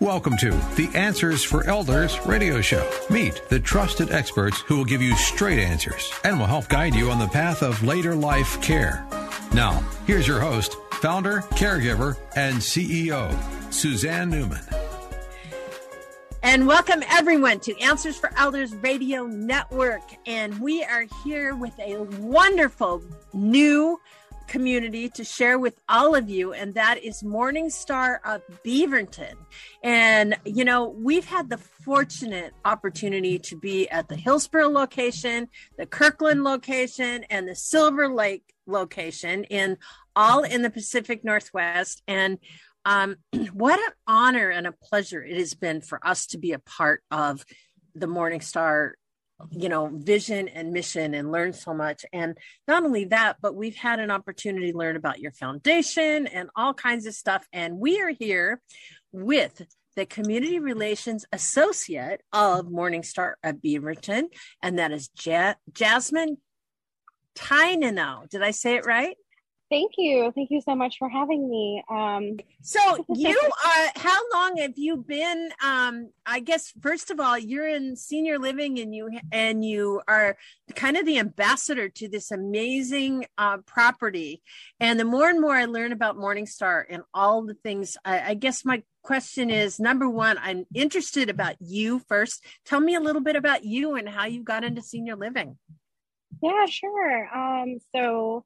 Welcome to the Answers for Elders radio show. Meet the trusted experts who will give you straight answers and will help guide you on the path of later life care. Now, here's your host, founder, caregiver, and CEO, Suzanne Newman. And welcome everyone to Answers for Elders Radio Network. And we are here with a wonderful new community to share with all of you, and that is Morning Star of Beaverton. And, you know, we've had the fortunate opportunity to be at the Hillsboro location, the Kirkland location, and the Silver Lake location, in all in the Pacific Northwest. And um, what an honor and a pleasure it has been for us to be a part of the Morning Star you know vision and mission and learn so much and not only that but we've had an opportunity to learn about your foundation and all kinds of stuff and we are here with the community relations associate of morningstar at beaverton and that is ja- jasmine Tynenow. Did I say it right? Thank you. Thank you so much for having me. Um, so you are, how long have you been, um, I guess, first of all, you're in senior living and you, and you are kind of the ambassador to this amazing, uh, property. And the more and more I learn about Morningstar and all the things, I, I guess my question is number one, I'm interested about you first. Tell me a little bit about you and how you got into senior living. Yeah, sure. Um, so,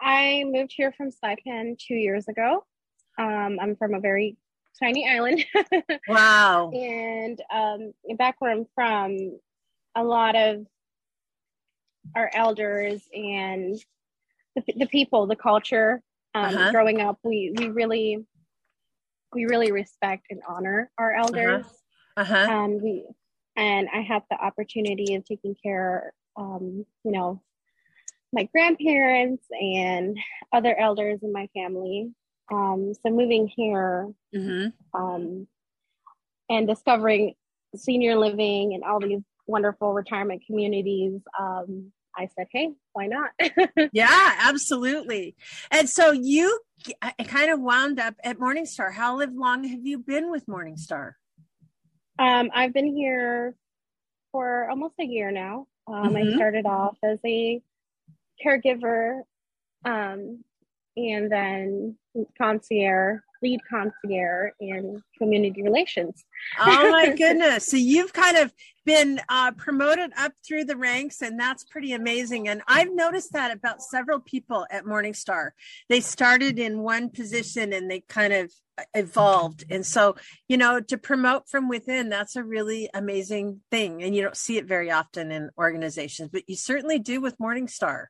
I moved here from Saipan two years ago. Um, I'm from a very tiny island. wow. And um, back where I'm from, a lot of our elders and the, the people, the culture, um, uh-huh. growing up, we, we really, we really respect and honor our elders. Uh-huh. Uh-huh. Um, we, and I had the opportunity of taking care, um, you know, my grandparents and other elders in my family. Um, so moving here mm-hmm. um, and discovering senior living and all these wonderful retirement communities, um, I said, hey, why not? yeah, absolutely. And so you kind of wound up at Morningstar. How long have you been with Morningstar? Um, I've been here for almost a year now. Um, mm-hmm. I started off as a caregiver, um, and then concierge, lead concierge in community relations. oh my goodness. So you've kind of been uh, promoted up through the ranks, and that's pretty amazing. And I've noticed that about several people at Morningstar. They started in one position and they kind of evolved. And so, you know, to promote from within, that's a really amazing thing. And you don't see it very often in organizations, but you certainly do with Morningstar.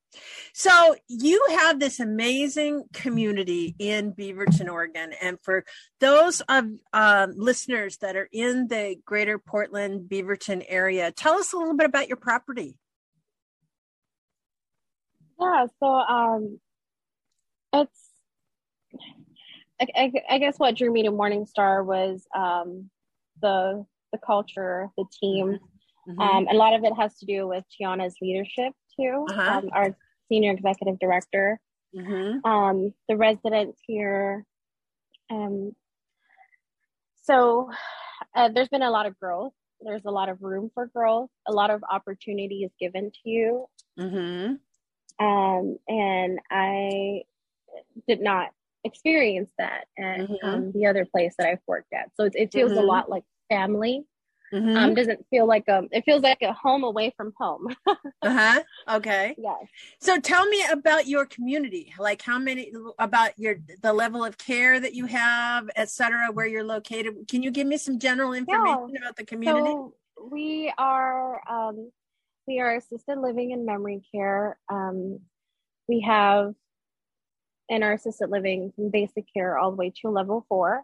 So you have this amazing community in Beaverton, Oregon. And for those of uh, listeners that are in the greater Portland, Beaverton area. Tell us a little bit about your property. Yeah, so um, it's I, I, I, guess what drew me to Morningstar was um, the the culture, the team. Mm-hmm. Um, a lot of it has to do with Tiana's leadership too, uh-huh. um, our senior executive director. Mm-hmm. Um, the residents here. Um, so uh, there's been a lot of growth there's a lot of room for growth a lot of opportunity is given to you mm-hmm. um, and i did not experience that at mm-hmm. um, the other place that i've worked at so it, it feels mm-hmm. a lot like family Mm-hmm. Um, doesn't feel like a it feels like a home away from home. uh-huh. Okay. Yes. So tell me about your community. Like how many about your the level of care that you have, etc., where you're located. Can you give me some general information yeah. about the community? So we are um, we are assisted living and memory care. Um, we have in our assisted living from basic care all the way to level four.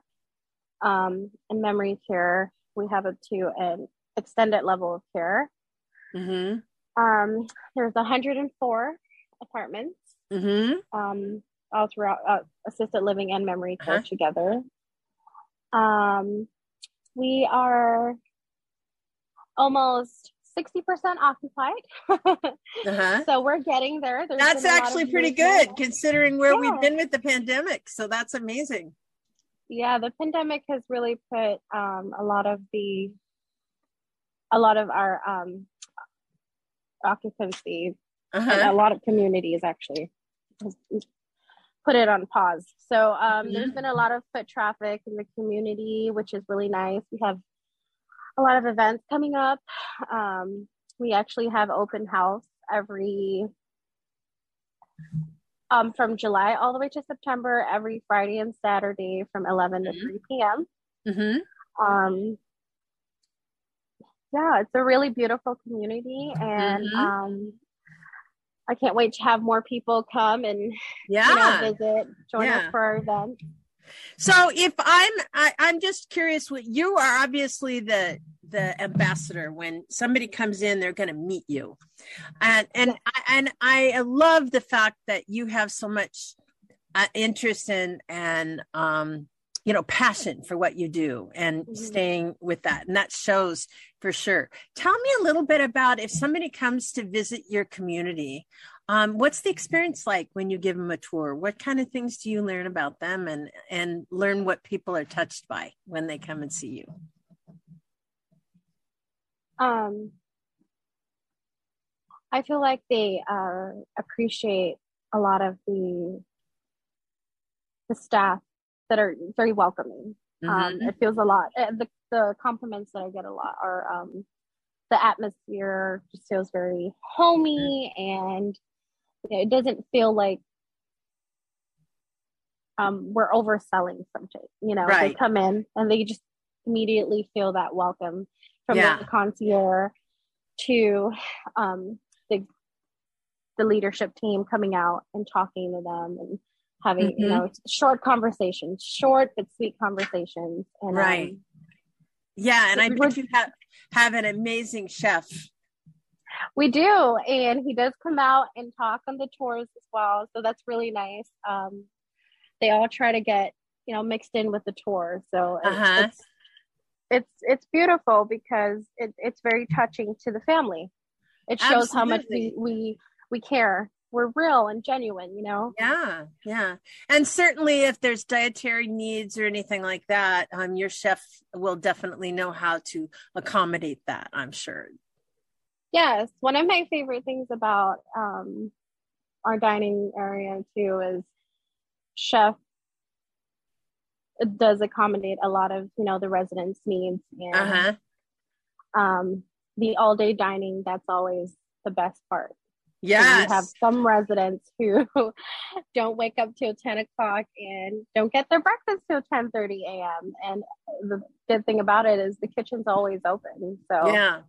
Um, and memory care we have up to an extended level of care. Mm-hmm. Um, there's 104 apartments, mm-hmm. um, all throughout uh, assisted living and memory care uh-huh. together. Um, we are almost 60% occupied. uh-huh. So we're getting there. There's that's actually pretty good considering where yeah. we've been with the pandemic. So that's amazing. Yeah, the pandemic has really put um, a lot of the a lot of our um, occupancy uh-huh. a lot of communities actually put it on pause. So um, mm-hmm. there's been a lot of foot traffic in the community, which is really nice. We have a lot of events coming up. Um, we actually have open house every um, from July all the way to September, every Friday and Saturday from 11 mm-hmm. to 3 p.m. Mm-hmm. Um, yeah, it's a really beautiful community, and mm-hmm. um, I can't wait to have more people come and yeah, you know, visit, join yeah. us for our event. So, if I'm, I, I'm just curious. What you are obviously the the ambassador when somebody comes in they're going to meet you and and and i love the fact that you have so much uh, interest in and um you know passion for what you do and mm-hmm. staying with that and that shows for sure tell me a little bit about if somebody comes to visit your community um, what's the experience like when you give them a tour what kind of things do you learn about them and and learn what people are touched by when they come and see you um, I feel like they uh, appreciate a lot of the the staff that are very welcoming. Um, mm-hmm. Um, it feels a lot. Eh, the the compliments that I get a lot are um, the atmosphere just feels very homey, and it doesn't feel like um, we're overselling something. You know, right. they come in and they just immediately feel that welcome from yeah. the concierge to um, the the leadership team coming out and talking to them and having mm-hmm. you know short conversations, short but sweet conversations. And right, um, yeah, and I bet you have have an amazing chef. We do, and he does come out and talk on the tours as well, so that's really nice. Um, they all try to get you know mixed in with the tour, so uh-huh. it's it's it's beautiful because it, it's very touching to the family. It shows Absolutely. how much we, we we care. We're real and genuine, you know. Yeah, yeah, and certainly if there's dietary needs or anything like that, um, your chef will definitely know how to accommodate that. I'm sure. Yes, one of my favorite things about um, our dining area too is chef does accommodate a lot of you know the residents needs and uh-huh. um, the all day dining that's always the best part. Yeah we have some residents who don't wake up till 10 o'clock and don't get their breakfast till 10 30 a.m and the good thing about it is the kitchen's always open so yeah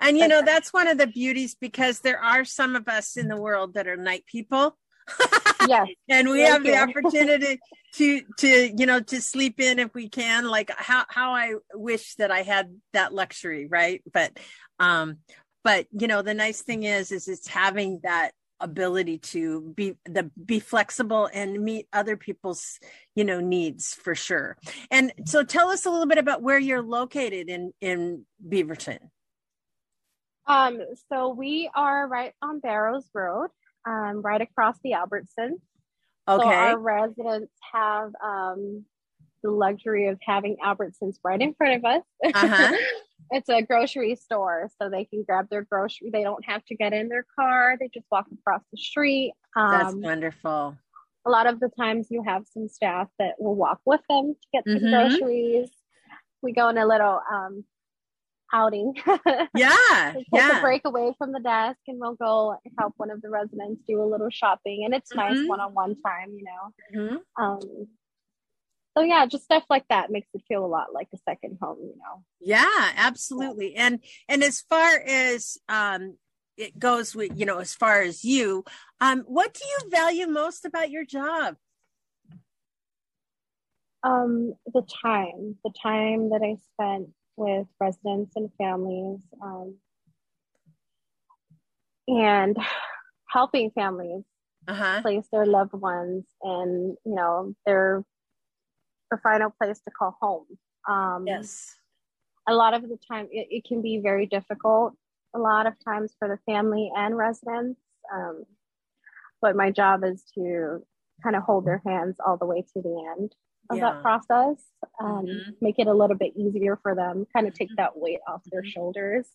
and you know that's one of the beauties because there are some of us in the world that are night people. Yes. And we have the opportunity to to you know to sleep in if we can. Like how how i wish that i had that luxury right? But um but you know the nice thing is is it's having that ability to be the be flexible and meet other people's you know needs for sure. And so tell us a little bit about where you're located in in beaverton um so we are right on barrows road um, right across the Albertsons. Okay. So our residents have um, the luxury of having Albertsons right in front of us. Uh-huh. it's a grocery store, so they can grab their grocery. They don't have to get in their car. They just walk across the street. Um, That's wonderful. A lot of the times, you have some staff that will walk with them to get mm-hmm. the groceries. We go in a little um, outing. Yeah. take yeah. a break away from the desk and we'll go help one of the residents do a little shopping. And it's mm-hmm. nice one on one time, you know. Mm-hmm. Um, so yeah, just stuff like that makes it feel a lot like a second home, you know. Yeah, absolutely. Yeah. And and as far as um it goes with, you know, as far as you, um, what do you value most about your job? Um, the time, the time that I spent with residents and families um, and helping families uh-huh. place their loved ones in you know their the final place to call home. Um, yes. a lot of the time it, it, can be very difficult a lot of times for the family and residents um, but my job is to kind of hold their hands all the way to the end of Yeah. that process, um, Mhm. make it a little bit easier for them, kind of take Mhm. that weight off their Mhm. shoulders.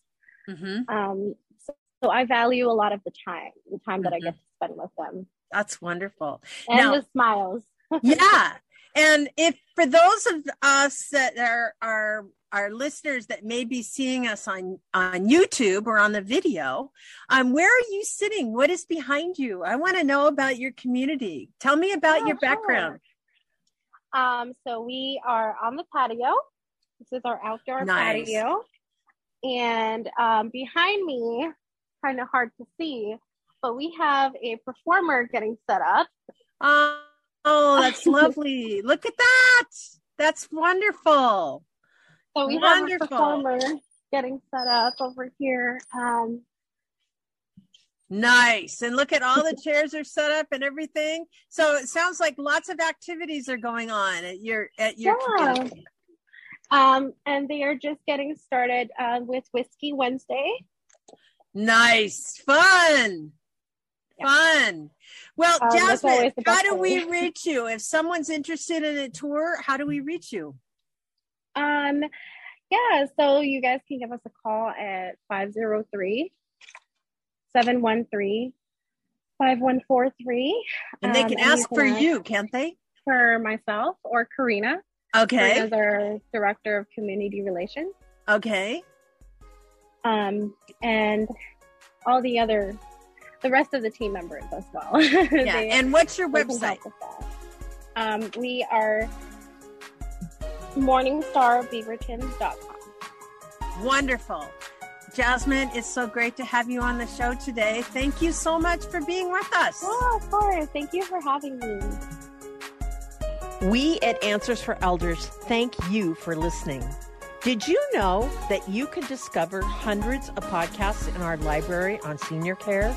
Mm-hmm. Um, so, so I value a lot of the time, the time that I get to spend with them, That's wonderful. and Now- the smiles. yeah and if for those of us that are are our listeners that may be seeing us on on youtube or on the video um where are you sitting what is behind you i want to know about your community tell me about Yeah, your sure. Um, so we are on the patio. This is our outdoor Nice. patio. And um, behind me, kind of hard to see, but we have a performer getting set up. oh, oh that's lovely look at that that's wonderful So we Wonderful. have a performer getting set up over here. Um, nice and look at all the chairs are set up and everything so it sounds like lots of activities are going on at your at your Yeah. community. um, and they are just getting started uh, with Whiskey Wednesday. Nice. Fun. Yeah. Fun. Well, Um, Jasmine, how do we reach you? If someone's interested in a tour, how do we reach you? Um, yeah, so you guys can give us a call at 503 713 5143 And they Um, can and you ask for you, can't they? for myself or Karina. Okay. is our Director of Community Relations. Okay. Um, and all the other, the rest of the team members as well. Yeah. They- and what's your website? help with that. Um, we are morningstarbeaverton.com. Wonderful. Jasmine, it's so great to have you on the show today. Thank you so much for being with us. Oh, of course. Thank you for having me. We at Answers for Elders thank you for listening. Did you know that you can discover hundreds of podcasts in our library on senior care?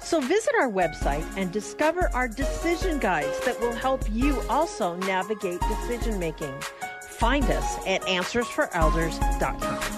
So visit our website and discover our decision guides that will help you also navigate decision making. Find us at answersforelders.com.